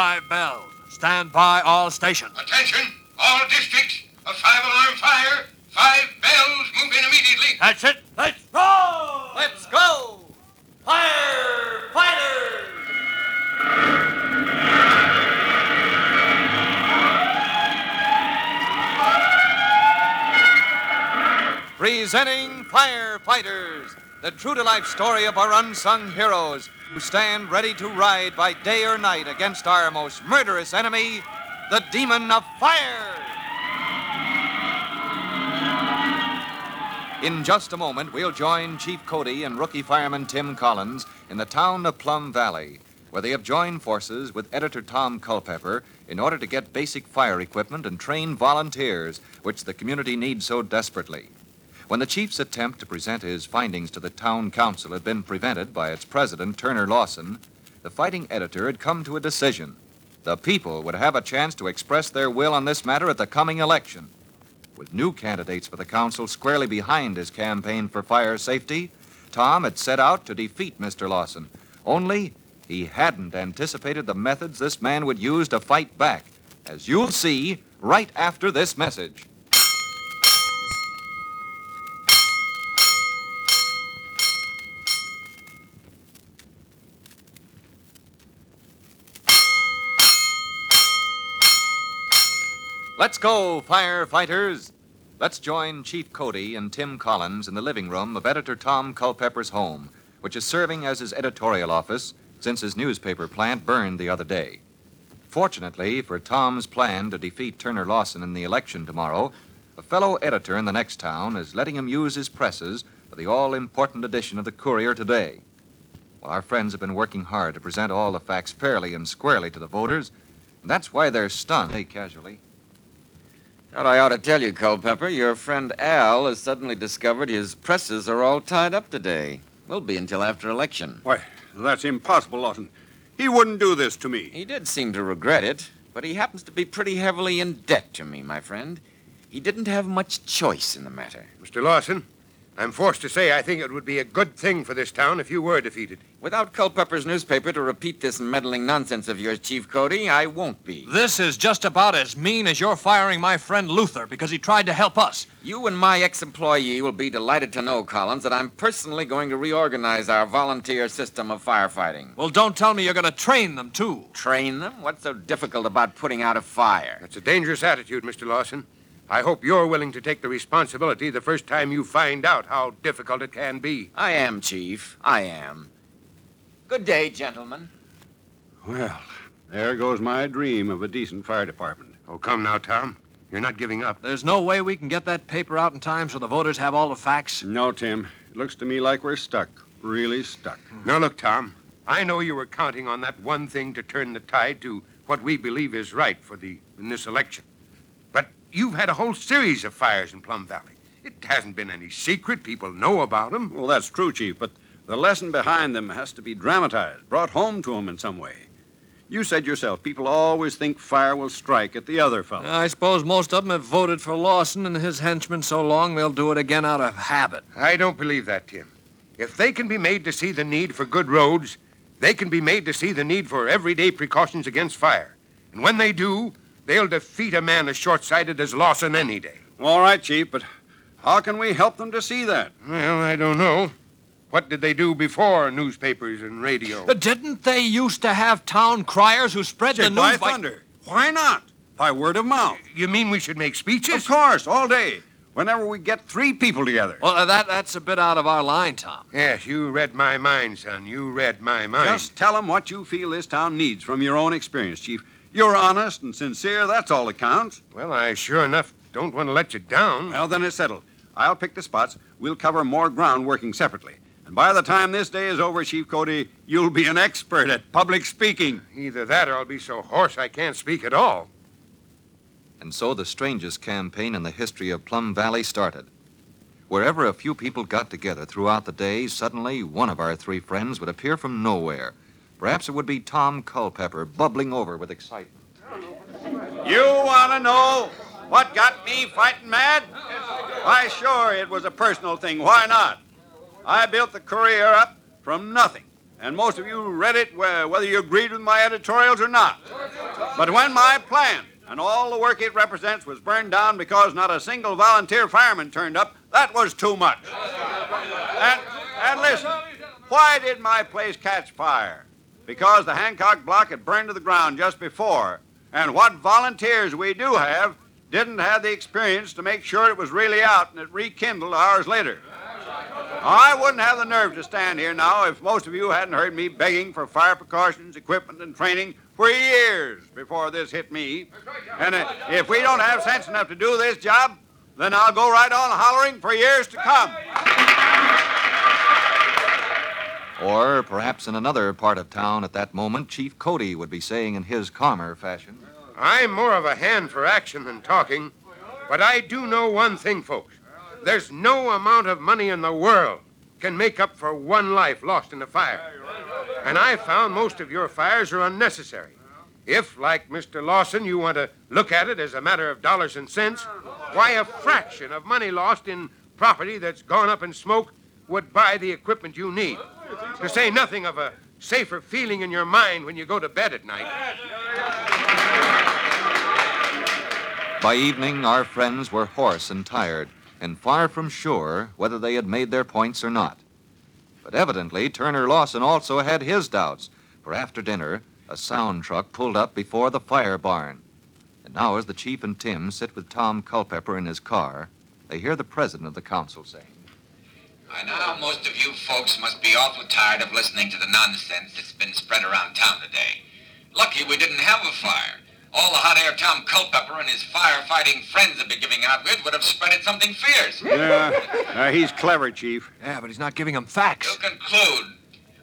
five bells. Stand by all stations. Attention, all districts. A five-alarm fire. Five bells. Move in immediately. That's it. Let's roll! Let's go! Fire fighters! Presenting Firefighters, the true to life story of our unsung heroes who stand ready to ride by day or night against our most murderous enemy, the demon of fire. In just a moment, we'll join Chief Cody and rookie fireman Tim Collins in the town of Plum Valley, where they have joined forces with editor Tom Culpepper in order to get basic fire equipment and train volunteers, which the community needs so desperately. When the chief's attempt to present his findings to the town council had been prevented by its president, Turner Lawson, the fighting editor had come to a decision. The people would have a chance to express their will on this matter at the coming election. With new candidates for the council squarely behind his campaign for fire safety, Tom had set out to defeat Mr. Lawson. Only he hadn't anticipated the methods this man would use to fight back, as you'll see right after this message. Let's go, firefighters. Let's join Chief Cody and Tim Collins in the living room of editor Tom Culpepper's home, which is serving as his editorial office since his newspaper plant burned the other day. Fortunately for Tom's plan to defeat Turner Lawson in the election tomorrow, a fellow editor in the next town is letting him use his presses for the all important edition of the Courier today. Well, our friends have been working hard to present all the facts fairly and squarely to the voters, and that's why they're stunned, hey, casually. I ought to tell you, Culpepper, your friend Al has suddenly discovered his presses are all tied up today. Will be until after election. Why, that's impossible, Lawson. He wouldn't do this to me. He did seem to regret it, but he happens to be pretty heavily in debt to me, my friend. He didn't have much choice in the matter. Mr. Lawson, I'm forced to say I think it would be a good thing for this town if you were defeated. Without Culpepper's newspaper to repeat this meddling nonsense of yours, Chief Cody, I won't be. This is just about as mean as your firing my friend Luther because he tried to help us. You and my ex employee will be delighted to know, Collins, that I'm personally going to reorganize our volunteer system of firefighting. Well, don't tell me you're going to train them, too. Train them? What's so difficult about putting out a fire? That's a dangerous attitude, Mr. Lawson. I hope you're willing to take the responsibility the first time you find out how difficult it can be. I am, Chief. I am. Good day, gentlemen. Well, there goes my dream of a decent fire department. Oh, come now, Tom. You're not giving up. There's no way we can get that paper out in time so the voters have all the facts. No, Tim. It looks to me like we're stuck. Really stuck. Now, look, Tom. I know you were counting on that one thing to turn the tide to what we believe is right for the in this election. But you've had a whole series of fires in Plum Valley. It hasn't been any secret. People know about them. Well, that's true, Chief, but the lesson behind them has to be dramatized, brought home to them in some way. You said yourself, people always think fire will strike at the other fellow. I suppose most of them have voted for Lawson and his henchmen so long they'll do it again out of habit. I don't believe that, Tim. If they can be made to see the need for good roads, they can be made to see the need for everyday precautions against fire. And when they do, they'll defeat a man as short sighted as Lawson any day. All right, Chief, but how can we help them to see that? Well, I don't know. What did they do before newspapers and radio? But didn't they used to have town criers who spread the news by by- thunder. Why not? By word of mouth. You mean we should make speeches? Of course, all day. Whenever we get three people together. Well, uh, that that's a bit out of our line, Tom. Yes, you read my mind, son. You read my mind. Just tell them what you feel this town needs from your own experience, Chief. You're honest and sincere, that's all that counts. Well, I sure enough don't want to let you down. Well, then it's settled. I'll pick the spots. We'll cover more ground working separately. And by the time this day is over, Chief Cody, you'll be an expert at public speaking. Either that or I'll be so hoarse I can't speak at all. And so the strangest campaign in the history of Plum Valley started. Wherever a few people got together throughout the day, suddenly one of our three friends would appear from nowhere. Perhaps it would be Tom Culpepper, bubbling over with excitement. You want to know what got me fighting mad? Why, sure, it was a personal thing. Why not? I built the Courier up from nothing. and most of you read it whether you agreed with my editorials or not. But when my plan and all the work it represents was burned down because not a single volunteer fireman turned up, that was too much. And, and listen, why did my place catch fire? Because the Hancock block had burned to the ground just before. And what volunteers we do have didn't have the experience to make sure it was really out and it rekindled hours later. I wouldn't have the nerve to stand here now if most of you hadn't heard me begging for fire precautions, equipment, and training for years before this hit me. And if we don't have sense enough to do this job, then I'll go right on hollering for years to come. Or perhaps in another part of town at that moment, Chief Cody would be saying in his calmer fashion. I'm more of a hand for action than talking, but I do know one thing, folks. There's no amount of money in the world can make up for one life lost in a fire. And I found most of your fires are unnecessary. If, like Mr. Lawson, you want to look at it as a matter of dollars and cents, why a fraction of money lost in property that's gone up in smoke would buy the equipment you need. To say nothing of a safer feeling in your mind when you go to bed at night. By evening, our friends were hoarse and tired, and far from sure whether they had made their points or not. But evidently, Turner Lawson also had his doubts, for after dinner, a sound truck pulled up before the fire barn. And now, as the chief and Tim sit with Tom Culpepper in his car, they hear the president of the council saying, By now, most of you folks must be awful tired of listening to the nonsense that's been spread around town today. Lucky we didn't have a fire. All the hot air Tom Culpepper and his firefighting friends have been giving out with would have spreaded something fierce. Yeah, uh, he's clever, Chief. Yeah, but he's not giving them facts. To conclude,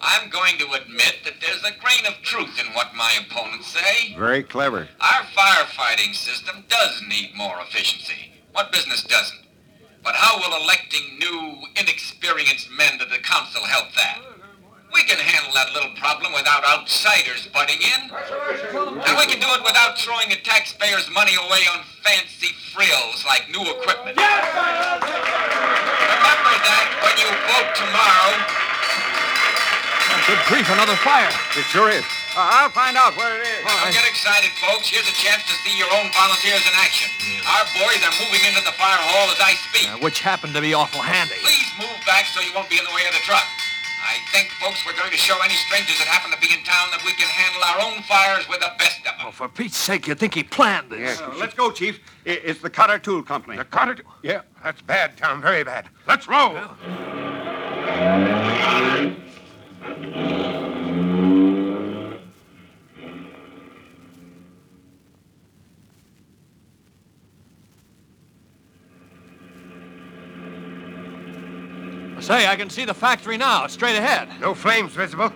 I'm going to admit that there's a grain of truth in what my opponents say. Very clever. Our firefighting system does need more efficiency. What business doesn't? But how will electing new, inexperienced men to the council help that? We can handle that little problem without outsiders butting in. And we can do it without throwing the taxpayers' money away on fancy frills like new equipment. Remember that when you vote tomorrow. Good grief, another fire. It sure is. Uh, I'll find out where it is. Don't get excited, folks. Here's a chance to see your own volunteers in action. Our boys are moving into the fire hall as I speak. Uh, which happened to be awful handy. Please move back so you won't be in the way of the truck. I think, folks, we're going to show any strangers that happen to be in town that we can handle our own fires with the best of them. Oh, for Pete's sake, you'd think he planned this. Uh, let's go, Chief. It's the Cutter Tool Company. The Carter. Yeah, that's bad, Tom. Very bad. Let's roll. Say, I can see the factory now, straight ahead. No flames visible.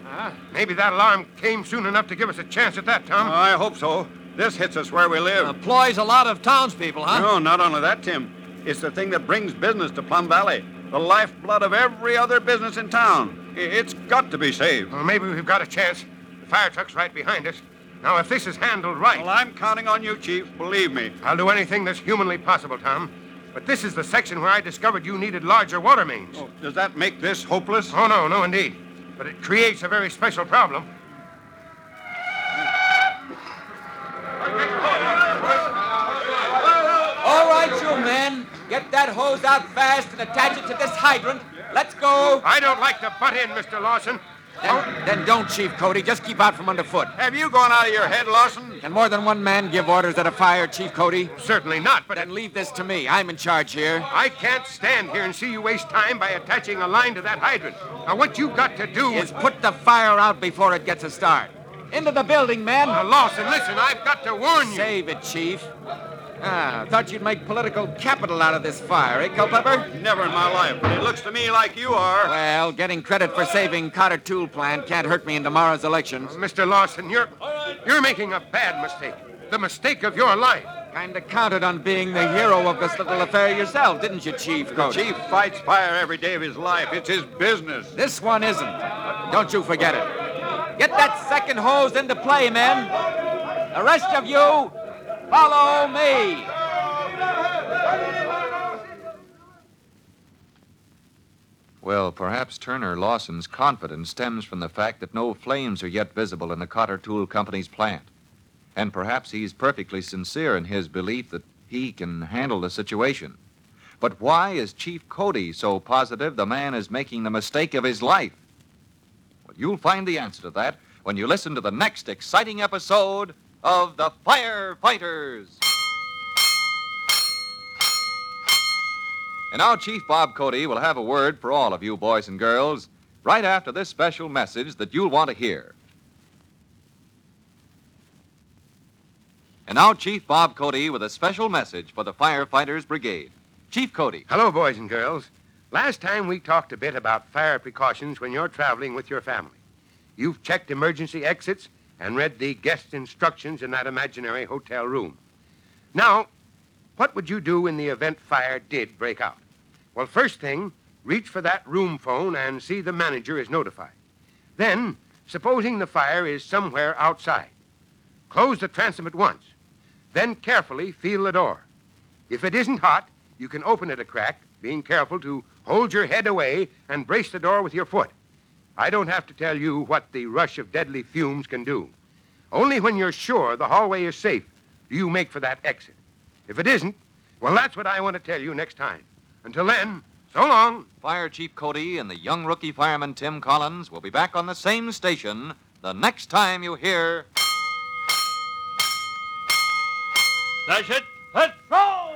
Maybe that alarm came soon enough to give us a chance at that, Tom. I hope so. This hits us where we live. Employs a lot of townspeople, huh? No, not only that, Tim. It's the thing that brings business to Plum Valley. The lifeblood of every other business in town. It's got to be saved. well, maybe we've got a chance. The fire truck's right behind us. Now, if this is handled right, Well, I'm counting on you, Chief. Believe me. I'll do anything that's humanly possible, Tom. But this is the section where I discovered you needed larger water mains. Oh, does that make this hopeless? Oh, no, no, indeed. But it creates a very special problem. All right, you men. Get that hose out fast and attach it to this hydrant. Let's go. I don't like to butt in, Mr. Lawson. Then, then don't, Chief Cody. Just keep out from underfoot. Have you gone out of your head, Lawson? Can more than one man give orders at a fire, Chief Cody? Certainly not, but Then leave this to me. I'm in charge here. I can't stand here and see you waste time by attaching a line to that hydrant. Now, what you've got to do Is put the fire out before it gets a start. Into the building, men. Now, Lawson, listen, I've got to warn you. Save it, Chief. Ah, thought you'd make political capital out of this fire, eh, Culpepper? Never in my life, but it looks to me like you are. Well, getting credit for saving Cotter Tool Plant can't hurt me in tomorrow's elections. Mr. Lawson, you're you're making a bad mistake. The mistake of your life. Kinda counted on being the hero of this little affair yourself, didn't you, Chief The Chief fights fire every day of his life. It's his business. This one isn't. Don't you forget it. Get that second hose into play, men. The rest of you, follow me. Well, perhaps Turner Lawson's confidence stems from the fact that no flames are yet visible in the Cotter Tool Company's plant. And perhaps he's perfectly sincere in his belief that he can handle the situation. But why is Chief Cody so positive the man is making the mistake of his life? Well, you'll find the answer to that when you listen to the next exciting episode of The Firefighters. And now Chief Bob Cody will have a word for all of you boys and girls right after this special message that you'll want to hear. And now Chief Bob Cody with a special message for the Firefighters Brigade. Chief Cody. Hello, boys and girls. Last time we talked a bit about fire precautions when you're traveling with your family. You've checked emergency exits and read the guest instructions in that imaginary hotel room. Now, what would you do in the event fire did break out? Well, first thing, reach for that room phone and see the manager is notified. Then, supposing the fire is somewhere outside, close the transom at once. Then carefully feel the door. If it isn't hot, you can open it a crack, being careful to hold your head away and brace the door with your foot. I don't have to tell you what the rush of deadly fumes can do. Only when you're sure the hallway is safe do you make for that exit. If it isn't, well, that's what I want to tell you next time. Until then, so long. Fire Chief Cody and the young rookie fireman Tim Collins will be back on the same station the next time you hear. Dash it. Hit. Roll.